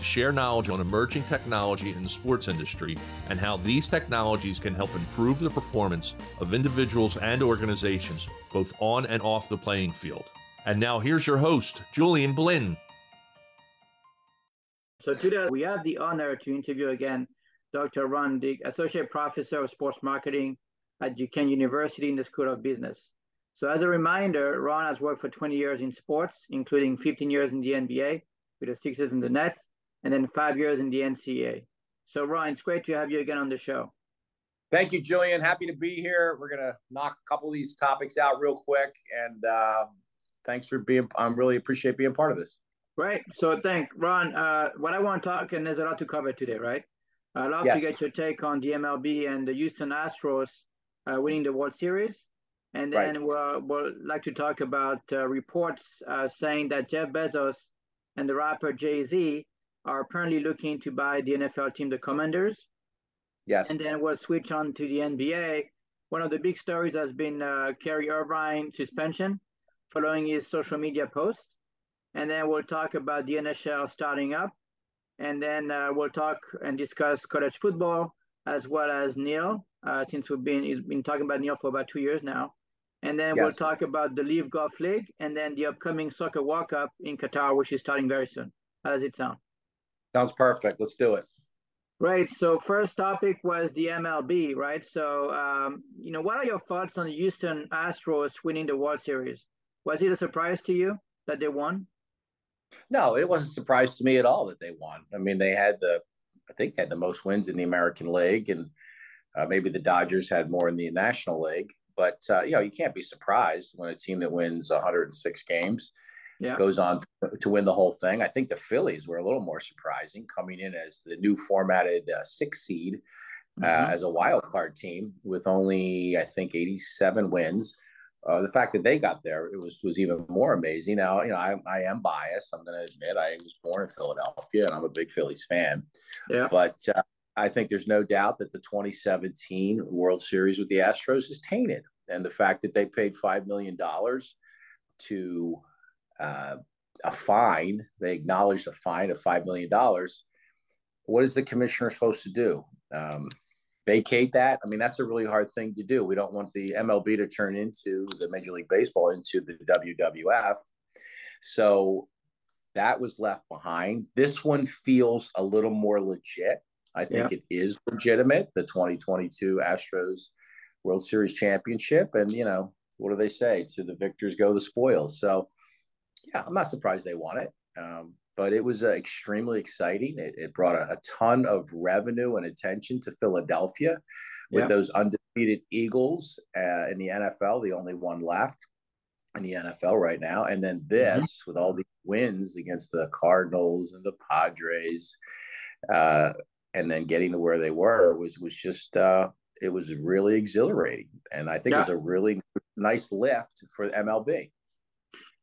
to share knowledge on emerging technology in the sports industry and how these technologies can help improve the performance of individuals and organizations, both on and off the playing field. And now here's your host, Julian Blinn. So today we have the honor to interview again Dr. Ron Dick, Associate Professor of Sports Marketing at Duquesne University in the School of Business. So as a reminder, Ron has worked for 20 years in sports, including 15 years in the NBA with the Sixers and the Nets, and then five years in the NCAA. So, Ryan, it's great to have you again on the show. Thank you, Julian. Happy to be here. We're going to knock a couple of these topics out real quick. And uh, thanks for being, I am really appreciate being part of this. Right. So, thank Ron. Uh, what I want to talk, and there's a lot to cover today, right? I'd love yes. to get your take on the MLB and the Houston Astros uh, winning the World Series. And then right. we'll, we'll like to talk about uh, reports uh, saying that Jeff Bezos and the rapper Jay Z are apparently looking to buy the NFL team, the Commanders. Yes. And then we'll switch on to the NBA. One of the big stories has been uh, Kyrie Irving suspension following his social media post. And then we'll talk about the NHL starting up. And then uh, we'll talk and discuss college football as well as NIL, uh, since we've been, he's been talking about NIL for about two years now. And then yes. we'll talk about the LIV Golf League and then the upcoming soccer World Cup in Qatar, which is starting very soon. How does it sound? Sounds perfect. Let's do it. Right. So first topic was the MLB, right? So um, you know, what are your thoughts on the Houston Astros winning the World Series? Was it a surprise to you that they won? No, it wasn't a surprise to me at all that they won. I mean, they had the, I think, they had the most wins in the American League, and uh, maybe the Dodgers had more in the National League. But uh, you know, you can't be surprised when a team that wins 106 games yeah. goes on to, to, win the whole thing. I think the Phillies were a little more surprising, coming in as the new formatted uh, six seed uh, mm-hmm. as a wild card team with only I think 87 wins. Uh, the fact that they got there it was was even more amazing. Now you know I, I am biased. I'm going to admit I was born in Philadelphia and I'm a big Phillies fan. Yeah. But uh, I think there's no doubt that the 2017 World Series with the Astros is tainted, and the fact that they paid five million dollars to uh, a fine. They acknowledged a fine of $5 million. What is the commissioner supposed to do? Um, vacate that? I mean, that's a really hard thing to do. We don't want the MLB to turn into the Major League Baseball into the WWF. So that was left behind. This one feels a little more legit. I think yeah. it is legitimate, the 2022 Astros World Series championship. And, you know, what do they say? To the victors go the spoils. So yeah, I'm not surprised they won it. Um, but it was uh, extremely exciting. It, it brought a, a, ton of revenue and attention to Philadelphia with yeah. those undefeated Eagles uh, in the NFL, the only one left in the NFL right now. And then mm-hmm. this, mm-hmm. with all the wins against the Cardinals and the Padres, uh, and then getting to where they were was was just uh, it was really exhilarating, and I think yeah. it was a really nice lift for MLB.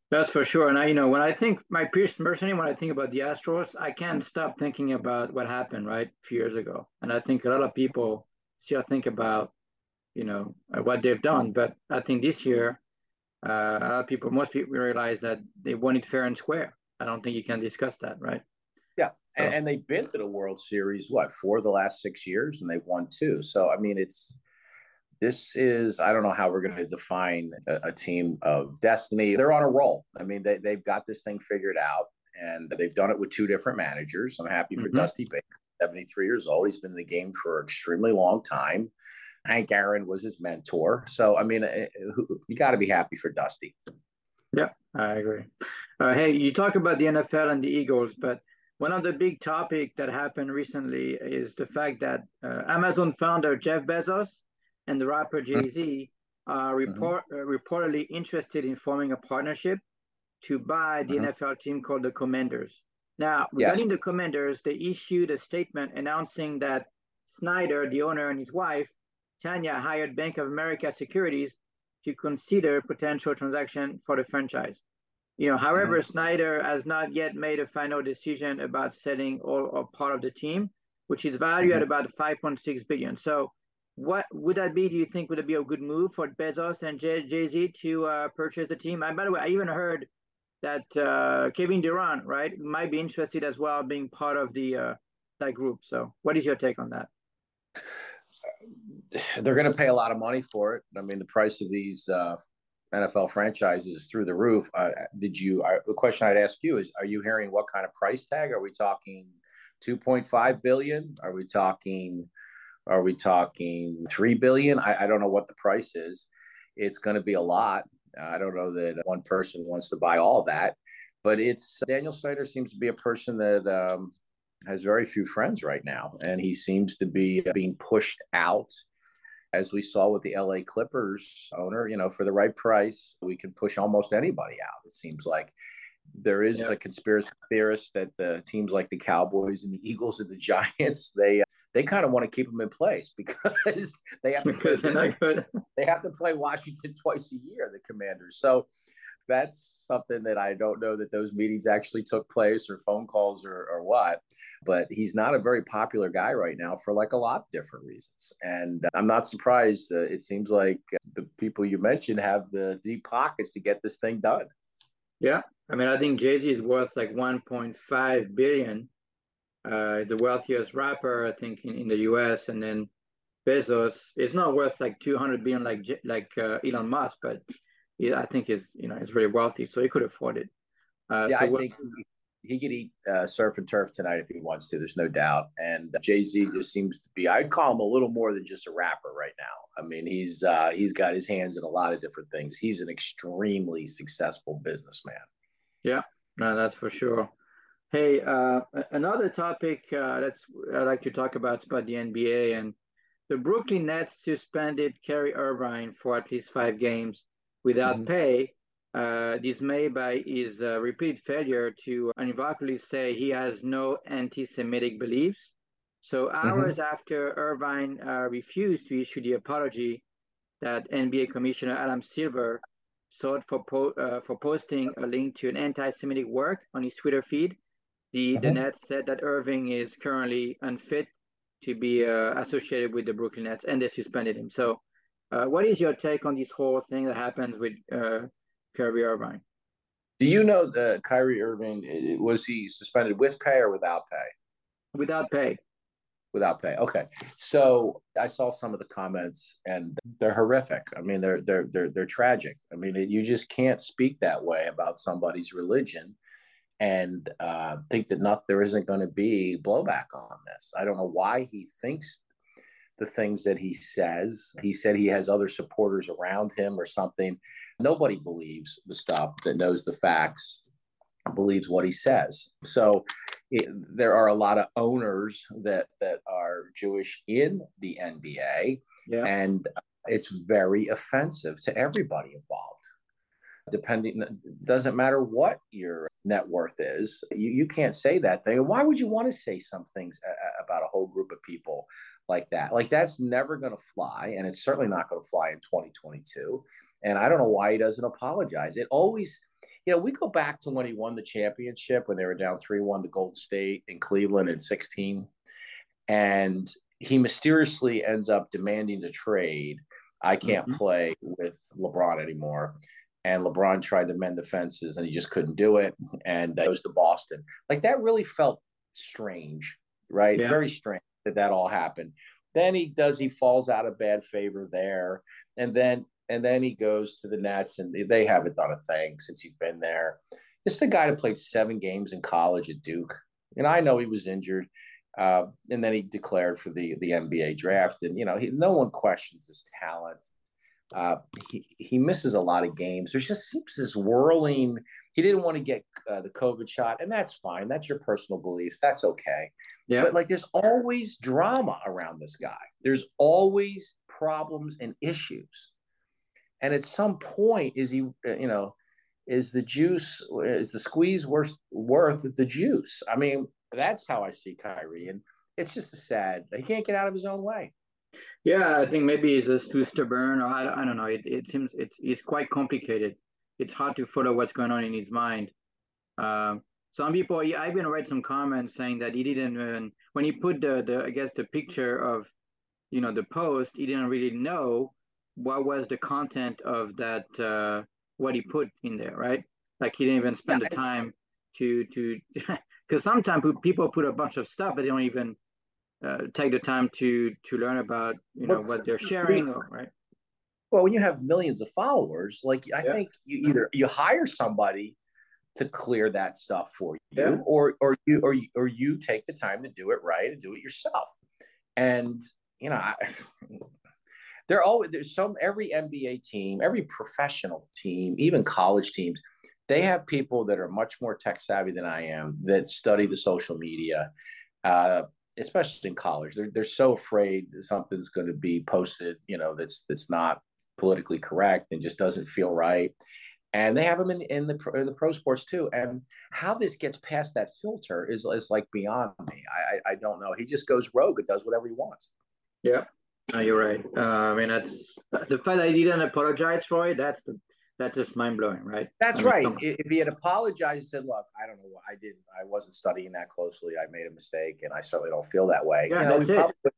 That's for sure. And I, you know, when I think my personally, when I think about the Astros, I can't stop thinking about what happened right a few years ago. And I think a lot of people still think about, you know, uh, what they've done. But I think this year, uh, a lot of people, most people realize that they won it fair and square. I don't think you can discuss that, right? Yeah, so. and, and they've been to the World Series what for the last six years, and they've won two. So I mean, it's this is i don't know how we're going to define a, a, team of destiny. They're on a roll. I mean they, they've got this thing figured out and they've done it with two different managers. I'm happy for mm-hmm. dusty baker 73 years old. He's been in the game for an extremely long time. Hank aaron was his mentor. So i mean eh, eh, you got to be happy for dusty. Yeah i agree. Uh, hey you talk about the nfl and the eagles but one of the big topic that happened recently is the fact that uh, amazon founder jeff bezos and the rapper Jay Z are report, uh, reportedly interested in forming a partnership to buy the mm-hmm. NFL team called the Commanders. Now, regarding yes. the Commanders, they issued a statement announcing that Snyder, the owner, and his wife, Tanya, hired Bank of America Securities to consider potential transaction for the franchise. You know, however, mm-hmm. Snyder has not yet made a final decision about selling all or part of the team, which is valued mm-hmm. at about 5.6 billion. So, what would that be? Do you think would it be a good move for Bezos and Jay Z to uh, purchase the team? And by the way, I even heard that uh, Kevin Durant, right, might be interested as well, being part of the uh, that group. So, what is your take on that? They're going to pay a lot of money for it. I mean, the price of these uh, NFL franchises is through the roof. Did you? The question I'd ask you is: Are you hearing what kind of price tag? Are we talking two point five billion? Are we talking? Are we talking three billion? I, I don't know what the price is. It's going to be a lot. I don't know that one person wants to buy all that, but it's Daniel Snyder seems to be a person that um, has very few friends right now, and he seems to be being pushed out. As we saw with the LA Clippers owner, you know, for the right price, we can push almost anybody out. It seems like there is yeah. a conspiracy theorist that the teams like the Cowboys and the Eagles and the Giants, they they kind of want to keep them in place because they have to play, they have to play Washington twice a year, the Commanders. So that's something that I don't know that those meetings actually took place or phone calls or, or what. But he's not a very popular guy right now for like a lot of different reasons. And I'm not surprised. Uh, it seems like the people you mentioned have the deep pockets to get this thing done. Yeah. I mean, I think Jay Z is worth like 1.5 billion uh, the wealthiest rapper, I think, in, in the U.S. And then Bezos is not worth like 200 billion like like uh, Elon Musk, but he, I think is you know is very wealthy, so he could afford it. Uh, yeah, so I think he could eat uh, surf and turf tonight if he wants to. There's no doubt. And Jay Z just seems to be. I'd call him a little more than just a rapper right now. I mean, he's uh, he's got his hands in a lot of different things. He's an extremely successful businessman. Yeah, no, that's for sure. Hey, uh, another topic uh, that's I'd like to talk about is about the NBA and the Brooklyn Nets suspended Kyrie Irving for at least five games without mm-hmm. pay, uh, dismayed by his uh, repeat failure to unequivocally say he has no anti-Semitic beliefs. So mm-hmm. hours mm-hmm. after Irving uh, refused to issue the apology that NBA Commissioner Adam Silver sought for po- uh, for posting a link to an anti-Semitic work on his Twitter feed the, uh-huh. the Nets said that Irving is currently unfit to be uh, associated with the Brooklyn Nets, and they suspended him. So, uh, what is your take on this whole thing that happens with uh, Kyrie Irving? Do you know that Kyrie Irving was he suspended with pay or without pay? Without pay. Without pay. Okay. So I saw some of the comments, and they're horrific. I mean, they're they're they're they're tragic. I mean, you just can't speak that way about somebody's religion and uh, think that not there isn't going to be blowback on this. I don't know why he thinks the things that he says. He said he has other supporters around him or something. Nobody believes the stuff that knows the facts believes what he says. So it, there are a lot of owners that that are Jewish in the NBA, yeah. and it's very offensive to everybody involved depending doesn't matter what your net worth is you, you can't say that thing. Why would you want to say some things about a whole group of people like that? Like that's never going to fly and it's certainly not going to fly in 2022 and i don't know why he doesn't apologize. It always you know we go back to when he won the championship when they were down 3-1 to Golden State in Cleveland in 16 and he mysteriously ends up demanding to trade. I can't mm-hmm. play with LeBron anymore and LeBron tried to mend the fences and he just couldn't do it and uh, goes to Boston. Like that really felt strange, right? Yeah. Very strange that that all happened. Then he does he falls out of bad favor there, and then and then he goes to the Nets and they haven't done a thing since he's been there. This is the guy that played seven games in college at Duke, and I know he was injured. Uh, and then he declared for the the NBA draft, and you know he, no one questions his talent. Uh, he, he misses a lot of games. There's just seems this whirling. He didn't want to get uh, the COVID shot, and that's fine. That's your personal beliefs. That's okay. Yeah. But like, there's always drama around this guy. There's always problems and issues. And at some point, is he, uh, you know, is the juice is the squeeze worth worth the juice? I mean, that's how I see Kyrie, and it's just a sad. He can't get out of his own way. Yeah, I think maybe he's just too stubborn, or I, I don't know. It, it seems it's it's quite complicated. It's hard to follow what's going on in his mind. Um, some people, I even read some comments saying that he didn't even when he put the the I guess the picture of, you know, the post, he didn't really know what was the content of that uh, what he put in there, right? Like he didn't even spend yeah, the time to to because sometimes people put a bunch of stuff, but they don't even uh, take the time to to learn about you know what they're sharing, or, right? Well, when you have millions of followers, like I yeah. think you either you hire somebody to clear that stuff for you, yeah. or or you or you, or you take the time to do it right and do it yourself. And you know, I, there always there's some every NBA team, every professional team, even college teams, they have people that are much more tech savvy than I am that study the social media, uh, especially in college. They're they're so afraid that something's going to be posted, you know, that's that's not politically correct and just doesn't feel right. And they have them in, in the in the pro sports too. And how this gets past that filter is is like beyond me. I I don't know. He just goes rogue It does whatever he wants. Yeah, no, you're right. Uh, I mean, that's the fact he didn't apologize for it. That's the that's just mind blowing, right? That's I mean, right. If he had apologized and said, "Look, I don't know, I didn't, I wasn't studying that closely. I made a mistake, and I certainly don't feel that way." Yeah, you know, that's we, it. Probably,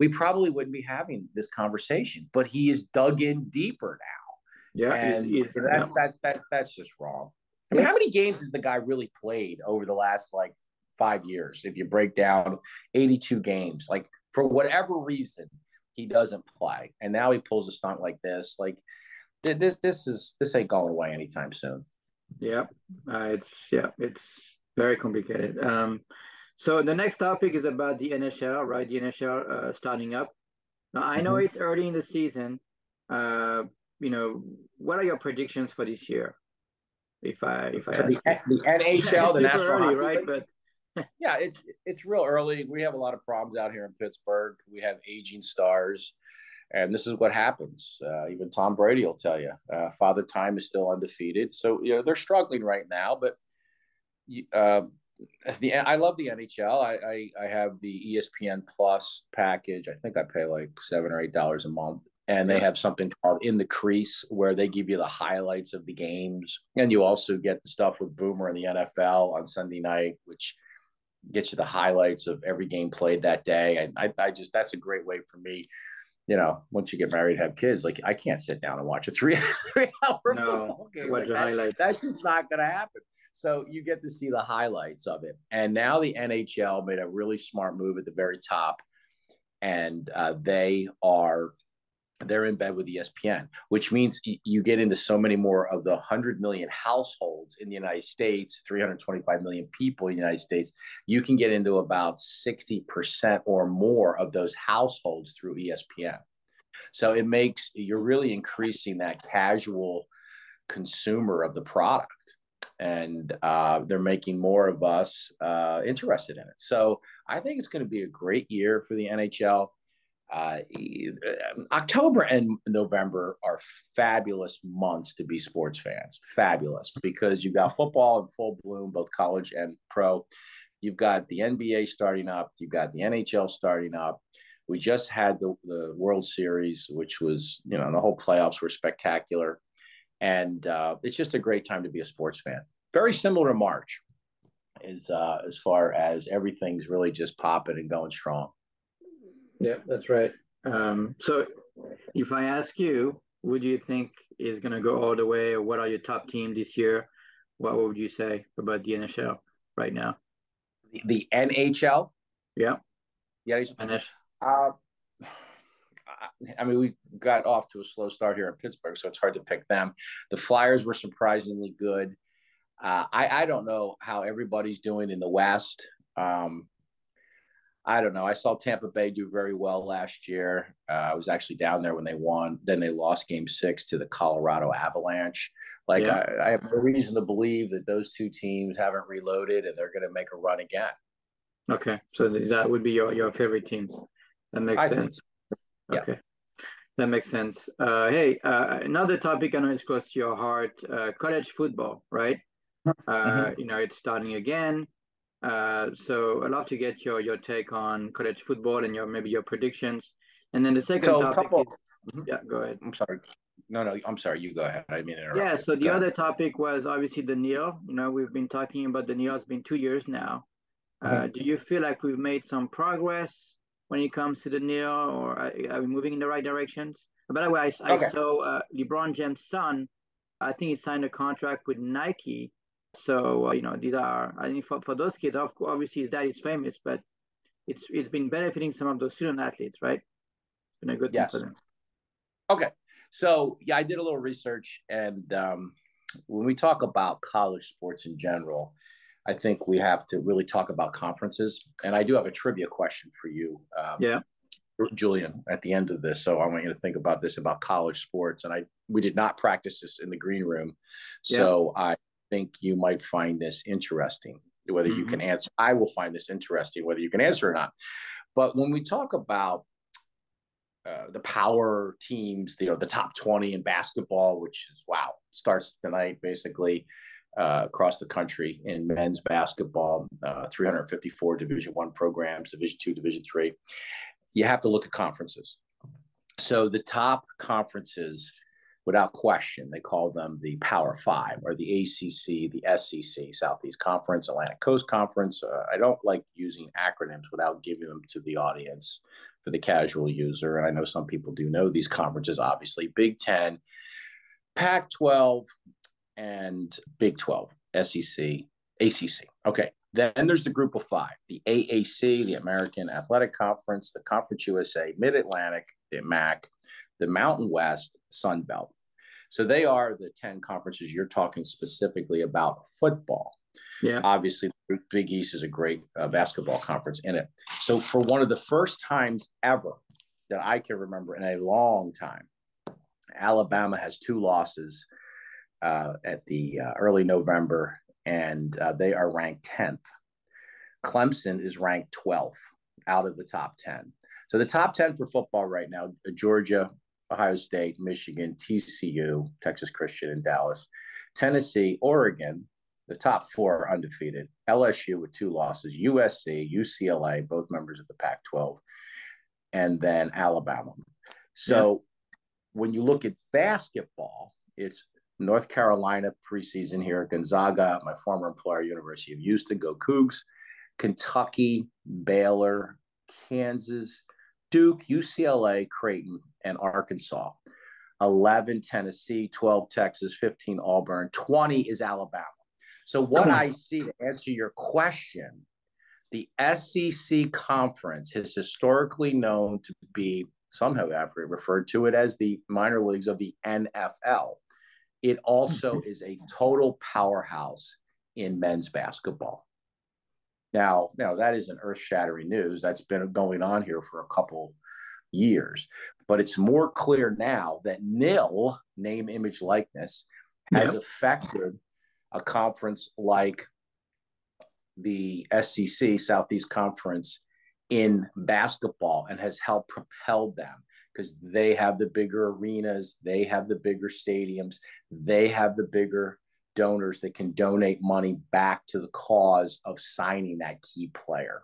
we probably wouldn't be having this conversation. But he is dug in deeper now. Yeah, and he's, he's, that's yeah. that that that's just wrong. I mean, how many games has the guy really played over the last like five years? If you break down eighty-two games, like for whatever reason, he doesn't play, and now he pulls a stunt like this, like this this is this ain't going away anytime soon. Yeah, uh, it's yeah, it's very complicated. Um, so the next topic is about the NHL, right? The NHL uh, starting up. Now I know mm-hmm. it's early in the season. Uh, you know, what are your predictions for this year? If I if I the, the, NHL, the National early, Hockey right? League. But yeah, it's it's real early. We have a lot of problems out here in Pittsburgh. We have aging stars, and this is what happens. Uh, even Tom Brady will tell you, uh, Father Time is still undefeated. So you know they're struggling right now, but uh, the I love the NHL. I, I I have the ESPN Plus package. I think I pay like seven or eight dollars a month, and they have something called In the Crease, where they give you the highlights of the games, and you also get the stuff with Boomer and the NFL on Sunday night, which gets you the highlights of every game played that day. And I, I just that's a great way for me. You know, once you get married, have kids, like I can't sit down and watch a three three hour no, football game. Like that. That's just not going to happen. So you get to see the highlights of it. And now the NHL made a really smart move at the very top, and uh, they are they're in bed with ESPN, which means you get into so many more of the 100 million households in the United States, 325 million people in the United States. You can get into about 60% or more of those households through ESPN. So it makes you're really increasing that casual consumer of the product. And uh, they're making more of us uh, interested in it. So I think it's going to be a great year for the NHL uh, October and November are fabulous months to be sports fans. Fabulous because you've got football in full bloom, both college and pro. You've got the NBA starting up. You've got the NHL starting up. We just had the, the World Series, which was, you know, the whole playoffs were spectacular. And uh, it's just a great time to be a sports fan. Very similar to March, is uh, as far as everything's really just popping and going strong. Yeah, that's right. Um, so if I ask you, would you think is going to go all the way, or what are your top team this year? What would you say about the NHL right now? The, the NHL? Yeah. Yeah. NHL. Uh, I mean, we got off to a slow start here in Pittsburgh, so it's hard to pick them. The Flyers were surprisingly good. Uh, I, I don't know how everybody's doing in the West. Um, I don't know. I saw Tampa Bay do very well last year. Uh, I was actually down there when they won. Then they lost Game Six to the Colorado Avalanche. Like yeah. I, I, have no reason to believe that those two teams haven't reloaded and they're going to make a run again. Okay, so that would be your your favorite teams. That makes I sense. So. Okay. That makes sense. Uh, hey, uh, another topic I know is close to your heart: uh, college football, right? Mm-hmm. Uh, you know, it's starting again. Uh, so I'd love to get your your take on college football and your maybe your predictions. And then the second so topic. Couple, is, mm-hmm. yeah, go ahead. I'm sorry. No, no, I'm sorry. You go ahead. I mean, yeah. So the go other ahead. topic was obviously the NIL. You know, we've been talking about the NIL. It's been two years now. Uh, mm-hmm. do you feel like we've made some progress when it comes to the NIL, or are, are we moving in the right directions? By the way, I, I okay. saw uh, LeBron James' son. I think he signed a contract with Nike. So uh, you know, these are I think for, for those kids, obviously his dad is famous, but it's it's been benefiting some of those student athletes, right? It's been a good yes. thing for them. Okay, so yeah, I did a little research, and um, when we talk about college sports in general, I think we have to really talk about conferences. And I do have a trivia question for you. Um, yeah. Julian, at the end of this, so I want you to think about this about college sports. And I we did not practice this in the green room, so. I think you might find this interesting. Whether mm-hmm. you can answer, I will find this interesting whether you can answer or not. But when we talk about uh, the power teams, you know, the top 20 in basketball, which is wow, starts tonight basically uh, across the country in men's basketball, uh, 354 Division One programs, Division Two, Division Three. You have to look at conferences. So the top conferences, without question, they call them the Power Five or the ACC, the SEC, Southeast Conference, Atlantic Coast Conference. Uh, I don't like using acronyms without giving them to the audience for the casual user. And I know some people do know these conferences, obviously. Big Ten, Pac 12, and Big 12, SEC, ACC. Okay. Then there's the group of five the AAC, the American Athletic Conference, the Conference USA, Mid Atlantic, the MAC, the Mountain West, Sun Belt. So they are the 10 conferences you're talking specifically about football. Yeah. Obviously, Big East is a great uh, basketball conference in it. So, for one of the first times ever that I can remember in a long time, Alabama has two losses uh, at the uh, early November, and uh, they are ranked 10th. Clemson is ranked 12th out of the top 10. So the top 10 for football right now Georgia, Ohio State, Michigan, TCU, Texas Christian, and Dallas, Tennessee, Oregon. The top four are undefeated. LSU with two losses, USC, UCLA, both members of the Pac 12, and then Alabama. So yeah. when you look at basketball, it's North Carolina preseason here, Gonzaga, my former employer, University of Houston, go Cougs, Kentucky, Baylor, Kansas, Duke, UCLA, Creighton, and Arkansas. 11 Tennessee, 12 Texas, 15 Auburn, 20 is Alabama. So, what I see to answer your question, the SEC conference is historically known to be, some have referred to it as the minor leagues of the NFL. It also mm-hmm. is a total powerhouse in men's basketball. Now, now that isn't earth-shattering news. That's been going on here for a couple years, but it's more clear now that nil name, image, likeness has yep. affected a conference like the SEC Southeast Conference in basketball and has helped propel them because they have the bigger arenas, they have the bigger stadiums, they have the bigger donors that can donate money back to the cause of signing that key player.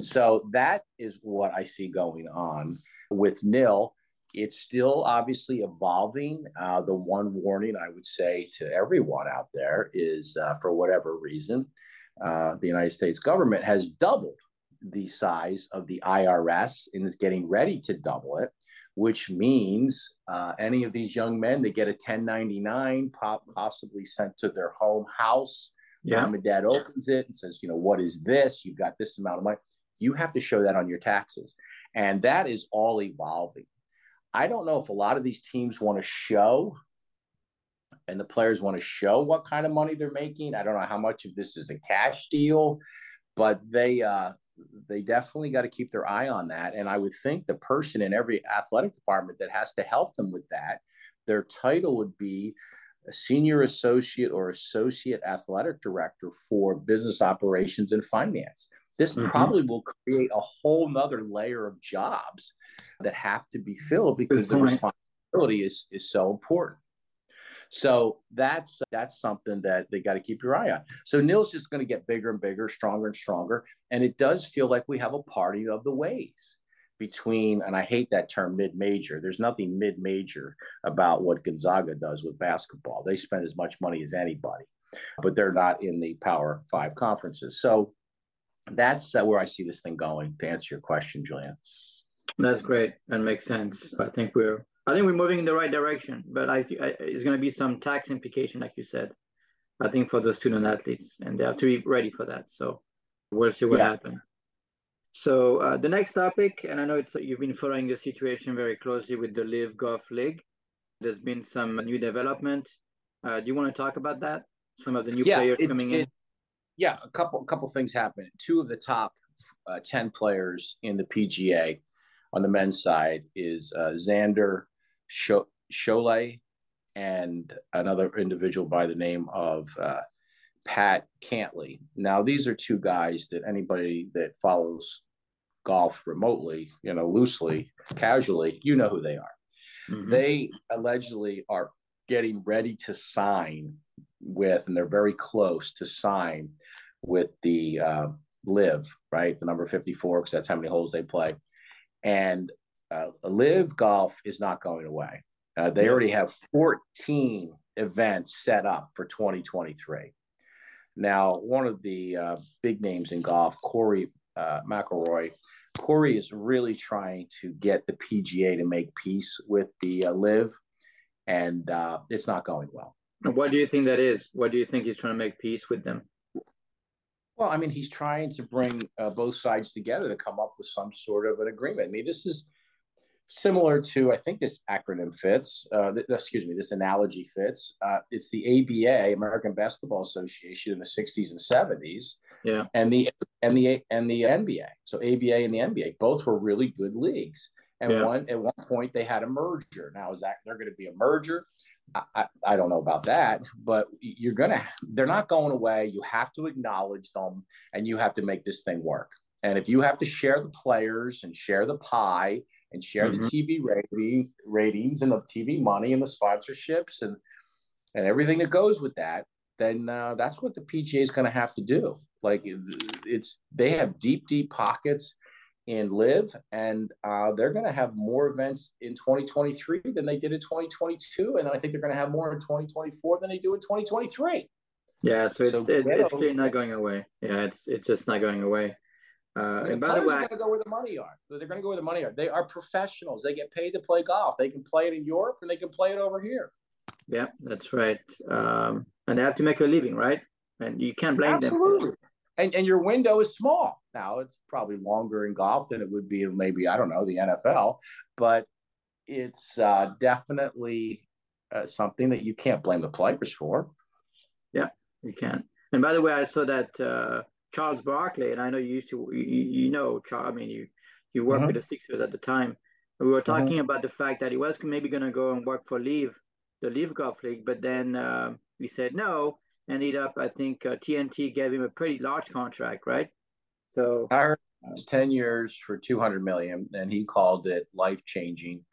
So that is what I see going on with NIL. It's still obviously evolving. Uh, the one warning I would say to everyone out there is uh, for whatever reason, uh, the United States government has doubled the size of the IRS and is getting ready to double it which means uh, any of these young men that get a 1099 pop, possibly sent to their home house yeah. mom and dad opens it and says you know what is this? You've got this amount of money. You have to show that on your taxes. And that is all evolving. I don't know if a lot of these teams want to show and the players want to show what kind of money they're making. I don't know how much of this is a cash deal but they uh, they definitely got to keep their eye on that. And I would think the person in every athletic department that has to help them with that, their title would be a senior associate or associate athletic director for business operations and finance. This mm-hmm. probably will create a whole nother layer of jobs that have to be filled because the responsibility is, is so important. So that's that's something that they got to keep your eye on. So NIL's just going to get bigger and bigger, stronger and stronger, and it does feel like we have a party of the ways between, and I hate that term mid-major. There's nothing mid-major about what Gonzaga does with basketball. They spend as much money as anybody, but they're not in the Power Five conferences. So that's uh, where I see this thing going. To answer your question, Julian. That's great. and makes sense. I think we're I think we're moving in the right direction, but I, I it's going to be some tax implication, like you said. I think for the student athletes, and they have to be ready for that. So we'll see what yeah. happens. So uh, the next topic, and I know it's you've been following the situation very closely with the LIV Golf League. There's been some new development. Uh, do you want to talk about that? Some of the new yeah, players coming in. Yeah, a couple a couple things happened. Two of the top uh, ten players in the PGA on the men's side is uh, Xander Schauffele and another individual by the name of uh, Pat Cantlay. Now, these are two guys that anybody that follows golf remotely, you know, loosely, casually, you know who they are. Mm-hmm. They allegedly are getting ready to sign with, and they're very close to sign with the uh, LIV, right? The number 54, because that's how many holes they play. And uh, LIV Golf is not going away. Uh, they already have 14 events set up for 2023. Now, one of the uh, big names in golf, Rory uh, McIlroy, Rory is really trying to get the PGA to make peace with the uh, LIV, and uh, it's not going well. What do you think that is? What do you think he's trying to make peace with them? Well, I mean, he's trying to bring uh, both sides together to come up with some sort of an agreement. I mean, this is similar to I think this acronym fits. Uh, th- excuse me, this analogy fits. Uh, it's the ABA, American Basketball Association, in the '60s and '70s. Yeah, and the and the and the NBA. So ABA and the NBA both were really good leagues. And yeah. one at one point they had a merger. Now is that they're going to be a merger? I, I, I don't know about that, but you're gonna. They're not going away. You have to acknowledge them, and you have to make this thing work. And if you have to share the players and share the pie and share mm-hmm. the TV rating, ratings and the TV money and the sponsorships and and everything that goes with that, then uh, that's what the PGA is going to have to do. Like it's they have deep, deep pockets in LIV, and uh, they're going to have more events in 2023 than they did in 2022, and then I think they're going to have more in 2024 than they do in 2023. Yeah, so it's so, it's, it's, it's not going away. Yeah, it's it's just not going away. Uh, and by the way, going to go where the money are. They're going to go where the money are. They are professionals. They get paid to play golf. They can play it in Europe and they can play it over here. Yeah, that's right. Um, and they have to make a living, right? And you can't blame Absolutely. them. And and your window is small. Now it's probably longer in golf than it would be in maybe I don't know the NFL, but it's uh, definitely uh, something that you can't blame the players for. Yeah, you can't. And by the way, I saw that uh, Charles Barkley, and I know you used to, you, you know, Charles. I mean, you you worked uh-huh. with the Sixers at the time. We were uh-huh. talking uh-huh. about the fact that he was maybe going to go and work for LIV, the LIV Golf League, but then uh, we said no. Ended up, I think uh, TNT gave him a pretty large contract, right? So I heard it was ten years for two hundred million, and he called it life changing.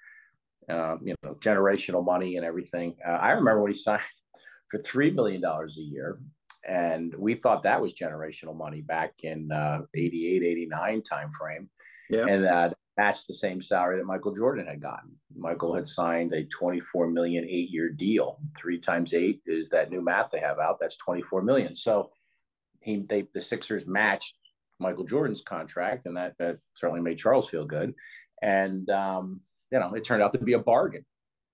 Um, you know, generational money and everything. Uh, I remember when he signed for three million dollars a year, and we thought that was generational money back in uh, 88 89 timeframe. Yeah. and that matched the same salary that michael jordan had gotten. Michael had signed a 24 million eight year deal. Three times eight is that new math they have out. That's 24 million. So he they the sixers matched michael jordan's contract and that that certainly made charles feel good. And um, you know it turned out to be a bargain.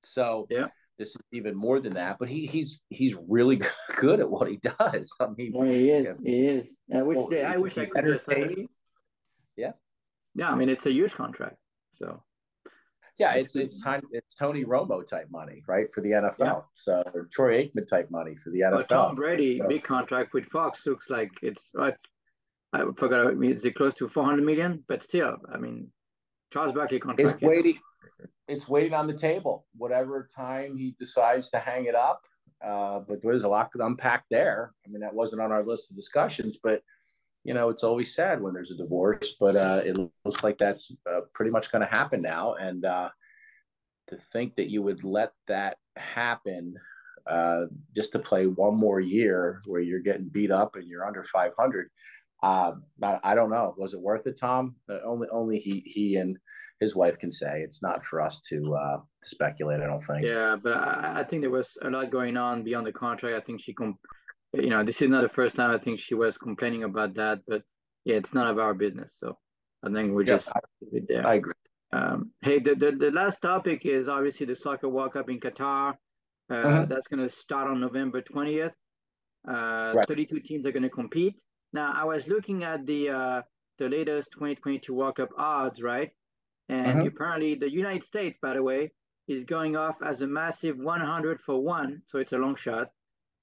So yeah this is even more than that, but he he's he's really good at what he does. I mean, yeah, he is. Yeah. He is. I wish well, I wish I could just Yeah. Yeah, I mean it's a huge contract. So. Yeah, it's it's time it's Tony Romo type money, right, for the NFL. Yeah. So or Troy Aikman type money for the NFL. But Tom Brady so. big contract with Fox looks like it's I, I forgot. I mean, is it close to four hundred million? But still, I mean, Charles Barkley contract. It's waiting. It's waiting on the table. Whatever time he decides to hang it up. Uh, but there's a lot to unpack there. I mean, that wasn't on our list of discussions, but you know, it's always sad when there's a divorce, but uh, it looks like that's uh, pretty much going to happen now. And uh, to think that you would let that happen uh, just to play one more year where you're getting beat up and you're under 500, uh, I, I, don't know. Was it worth it, Tom? Only only he he and his wife can say. It's not for us to uh, to speculate. I don't think. Yeah, but I, I think there was a lot going on beyond the contract. I think she com- you know, this is not the first time I think she was complaining about that, but yeah, it's none of our business. So I think we yeah, just I, there. I agree. Um, hey, the, the, the last topic is obviously the soccer World Cup in Qatar. Uh, mm-hmm. That's going to start on November 20th. Uh, right. 32 teams are going to compete. Now, I was looking at the uh, the latest 2022 World Cup odds, right? And mm-hmm. apparently, the United States, by the way, is going off as a massive 100 for one, so it's a long shot.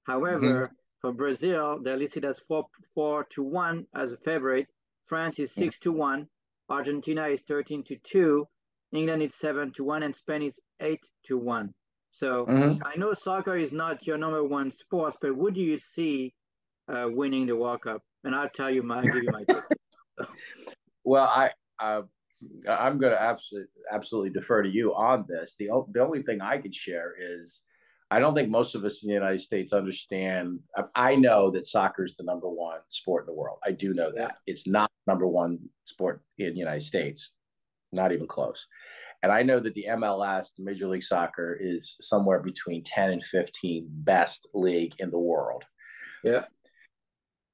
However, mm-hmm. For Brazil, they're listed as four four to one as a favorite. France is six to one. Argentina is thirteen to two. England is seven to one, and Spain is eight to one. So mm-hmm. I know soccer is not your number one sport, but would you see uh, winning the World Cup? And I'll tell you my give you my. well, I. Uh... I'm going to absolutely absolutely defer to you on this. The the only thing I could share is I don't think most of us in the United States understand. I know that soccer is the number one sport in the world. I do know that it's not number one sport in the United States, not even close. And I know that the MLS, the Major League Soccer, is somewhere between 10 and 15 best league in the world. Yeah.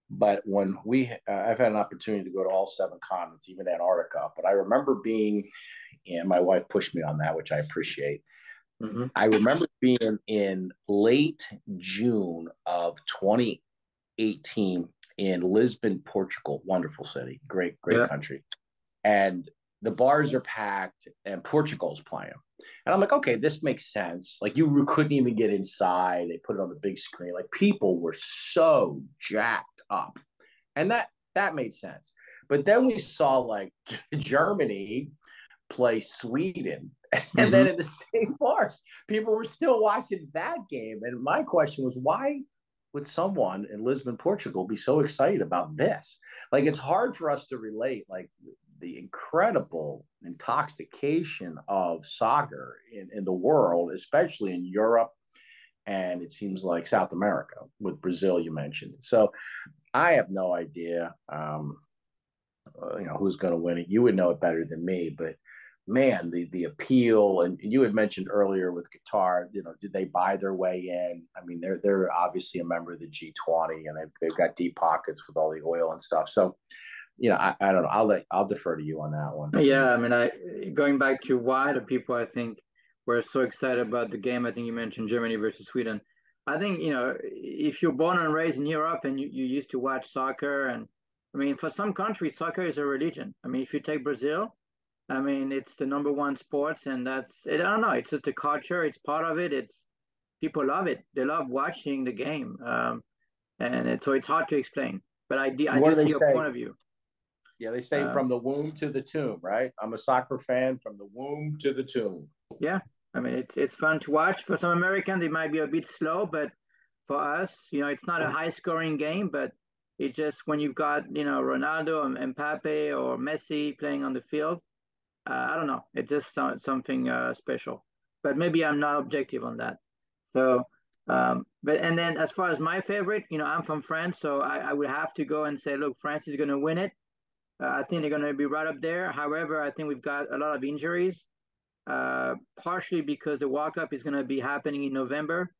But when we, uh, I've had an opportunity to go to all seven continents, even Antarctica. But I remember being, and my wife pushed me on that, which I appreciate Mm-hmm. I remember being in late June of 2018 in Lisbon, Portugal. Wonderful city, great, great yeah. country. And the bars are packed and Portugal's playing. And I'm like, okay, this makes sense. Like you couldn't even get inside. They put it on the big screen. Like people were so jacked up. And that that made sense. But then we saw like Germany play Sweden and mm-hmm. then in the same bars, people were still watching that game. And my question was, why would someone in Lisbon, Portugal, be so excited about this? Like, it's hard for us to relate, like, the incredible intoxication of soccer in, in the world, especially in Europe and it seems like South America with Brazil, you mentioned. So I have no idea, um, uh, you know, who's going to win it. You would know it better than me, but man, the the appeal, and you had mentioned earlier with Qatar, you know, did they buy their way in? I mean, they're they're obviously a member of the G20, and they've, they've got deep pockets with all the oil and stuff. So, you know, I, I don't know. I'll let I'll defer to you on that one. Yeah, I mean, I going back to why the people I think were so excited about the game. I think you mentioned Germany versus Sweden. I think you know if you're born and raised in Europe and you, you used to watch soccer, and I mean, for some countries, soccer is a religion. I mean, if you take Brazil I mean, it's the number one sports, and that's I don't know. It's just a culture. It's part of it. It's people love it. They love watching the game, um, and it, so it's hard to explain. But I, I do see your point of view. Yeah, they say um, from the womb to the tomb, right? I'm a soccer fan from the womb to the tomb. Yeah, I mean it's it's fun to watch. For some Americans, it might be a bit slow, but for us, you know, it's not a high scoring game, but it's just when you've got you know Ronaldo and Mbappe or Messi playing on the field, uh, I don't know. It just sounds something uh, special, but maybe I'm not objective on that. So, um, but and then as far as my favorite, you know, I'm from France, so I, I would have to go and say, look, France is going to win it. Uh, I think they're going to be right up there. However, I think we've got a lot of injuries, uh, partially because the World Cup is going to be happening in November,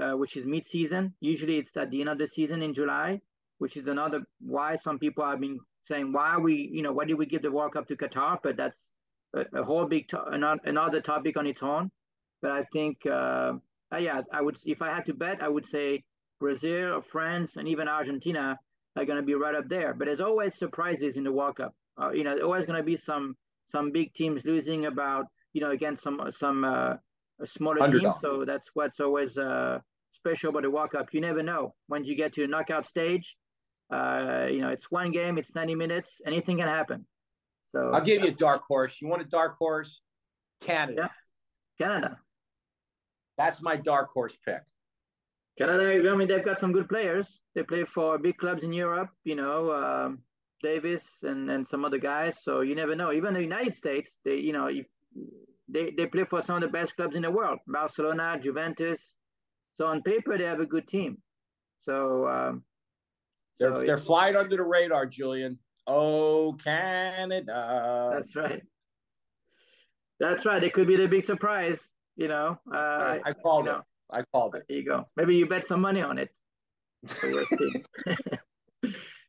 uh, which is mid-season. Usually, it's at the end of the season in July, which is another why some people have been saying why we, you know, why did we give the World Cup to Qatar? But that's a, a whole big to- another topic on its own. But I think, uh, uh, yeah, I would if I had to bet, I would say Brazil, France, and even Argentina are going to be right up there. But there's always surprises in the World Cup. Uh, you know, there's always going to be some some big teams losing about you know against some some uh, smaller Underdog. teams. So that's what's always uh, special about the World Cup. You never know when you get to the knockout stage. Uh, you know, it's one game, it's 90 minutes, anything can happen. So I'll give you a dark horse. You want a dark horse? Canada. Yeah. Canada. That's my dark horse pick. Canada, I mean, they've got some good players. They play for big clubs in Europe. You know, um, Davies and, and some other guys. So you never know. Even the United States, they you know if they, they play for some of the best clubs in the world, Barcelona, Juventus. So on paper, they have a good team. So um, they're so they're flying under the radar, Julian. Oh, Canada. That's right. That's right. It could be the big surprise. You know, uh, I, called it. Know. I called it. There you go. Maybe you bet some money on it.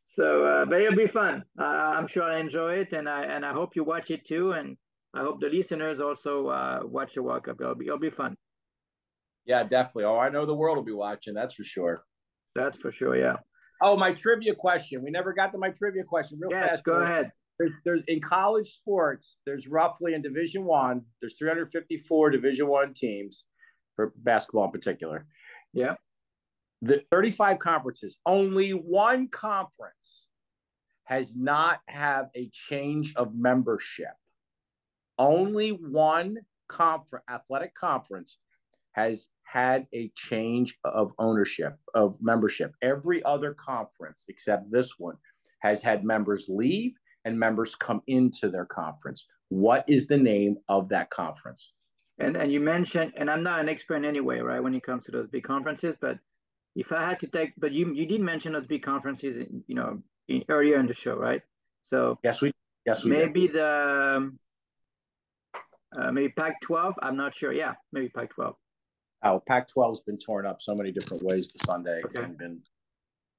so, uh, but it'll be fun. Uh, I'm sure I enjoy it, and I and I hope you watch it too. And I hope the listeners also uh, watch the World Cup. It'll be it'll be fun. Yeah, definitely. Oh, I know the world will be watching. That's for sure. That's for sure. Yeah. Oh, my trivia question. We never got to my trivia question. Real yes, fast. go ahead. There's, there's in college sports. There's roughly in Division One. There's 354 Division One teams for basketball in particular. Yeah. The 35 conferences. Only one conference has not have a change of membership. Only one conference, athletic conference, has had a change of ownership of membership. Every other conference except this one has had members leave and members come into their conference. What is the name of that conference? And and you mentioned, and I'm not an expert anyway, right, when it comes to those big conferences, but if I had to take, but you you did mention those big conferences, you know, in, earlier in the show, right? So yes, we yes we maybe did. the um, uh, maybe Pac-12. I'm not sure. Yeah, maybe Pac-12. Oh, Pac-12 has been torn up so many different ways to Sunday okay. and been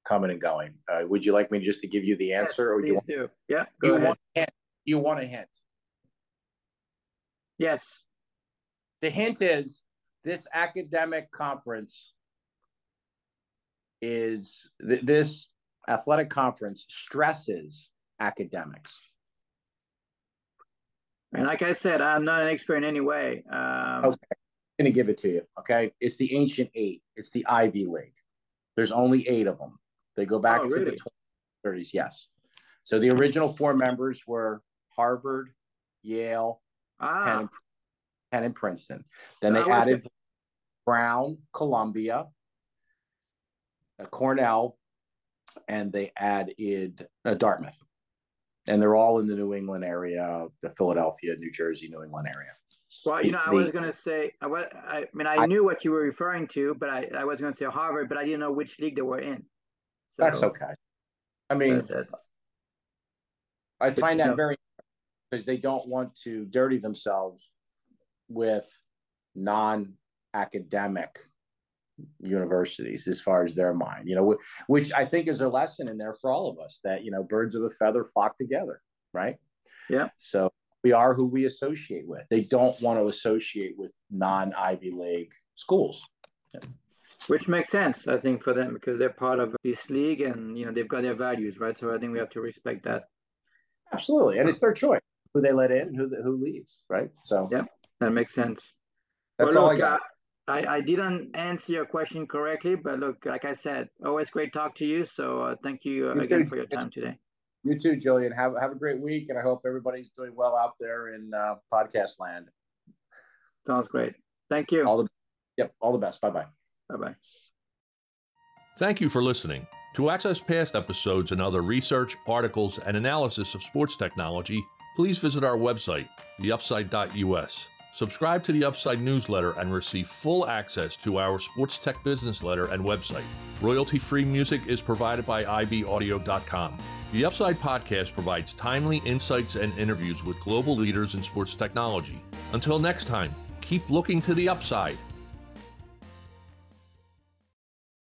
coming and going. Uh, would you like me just to give you the answer, yes, or do you want, do? Yeah, go you ahead. Want a hint? You want a hint? Yes. The hint is this academic conference is th- this athletic conference stresses academics. And like I said, I'm not an expert in any way. Um, okay going to give it to you. Okay. It's the ancient eight, it's the Ivy League. There's only eight of them. They go back oh, to really? the 30s. Yes. So the original four members were Harvard, Yale, ah. Penn, and, Penn and Princeton. Then they added Brown, Columbia, uh, Cornell, and they added uh, Dartmouth. And they're all in the New England area, the Philadelphia, New Jersey, New England area. Well, you know, I was going to say, I, was, I mean, I, I, knew what you were referring to, but I, I was going to say Harvard, but I didn't know which league they were in. So, that's okay. I mean, I find that very because they don't want to dirty themselves with non-academic universities as far as their mind you know which i think is a lesson in there for all of us that you know birds of a feather flock together right yeah so we are who we associate with. They don't want to associate with non Ivy League schools. Yeah. Which makes sense, I think, for them because they're part of this league and you know they've got their values, right? So I think we have to respect that. Absolutely, and it's their choice who they let in, who who leaves, right? So yeah, that makes sense. That's well, all look, I got. Uh, I, I didn't answer your question correctly, but look, like I said, always great talk to you. So uh, thank you, uh, again for your time today. You too, Julian. Have have a great week, and I hope everybody's doing well out there in uh, podcast land. Sounds great. Thank you. All the yep. All the best. Bye bye. Bye bye. Thank you for listening. To access past episodes and other research, articles, and analysis of sports technology, please visit our website, theupside.us. Subscribe to the Upside newsletter and receive full access to our sports tech business letter and website. Royalty free music is provided by ibaudio.com. The Upside podcast provides timely insights and interviews with global leaders in sports technology. Until next time, keep looking to the upside.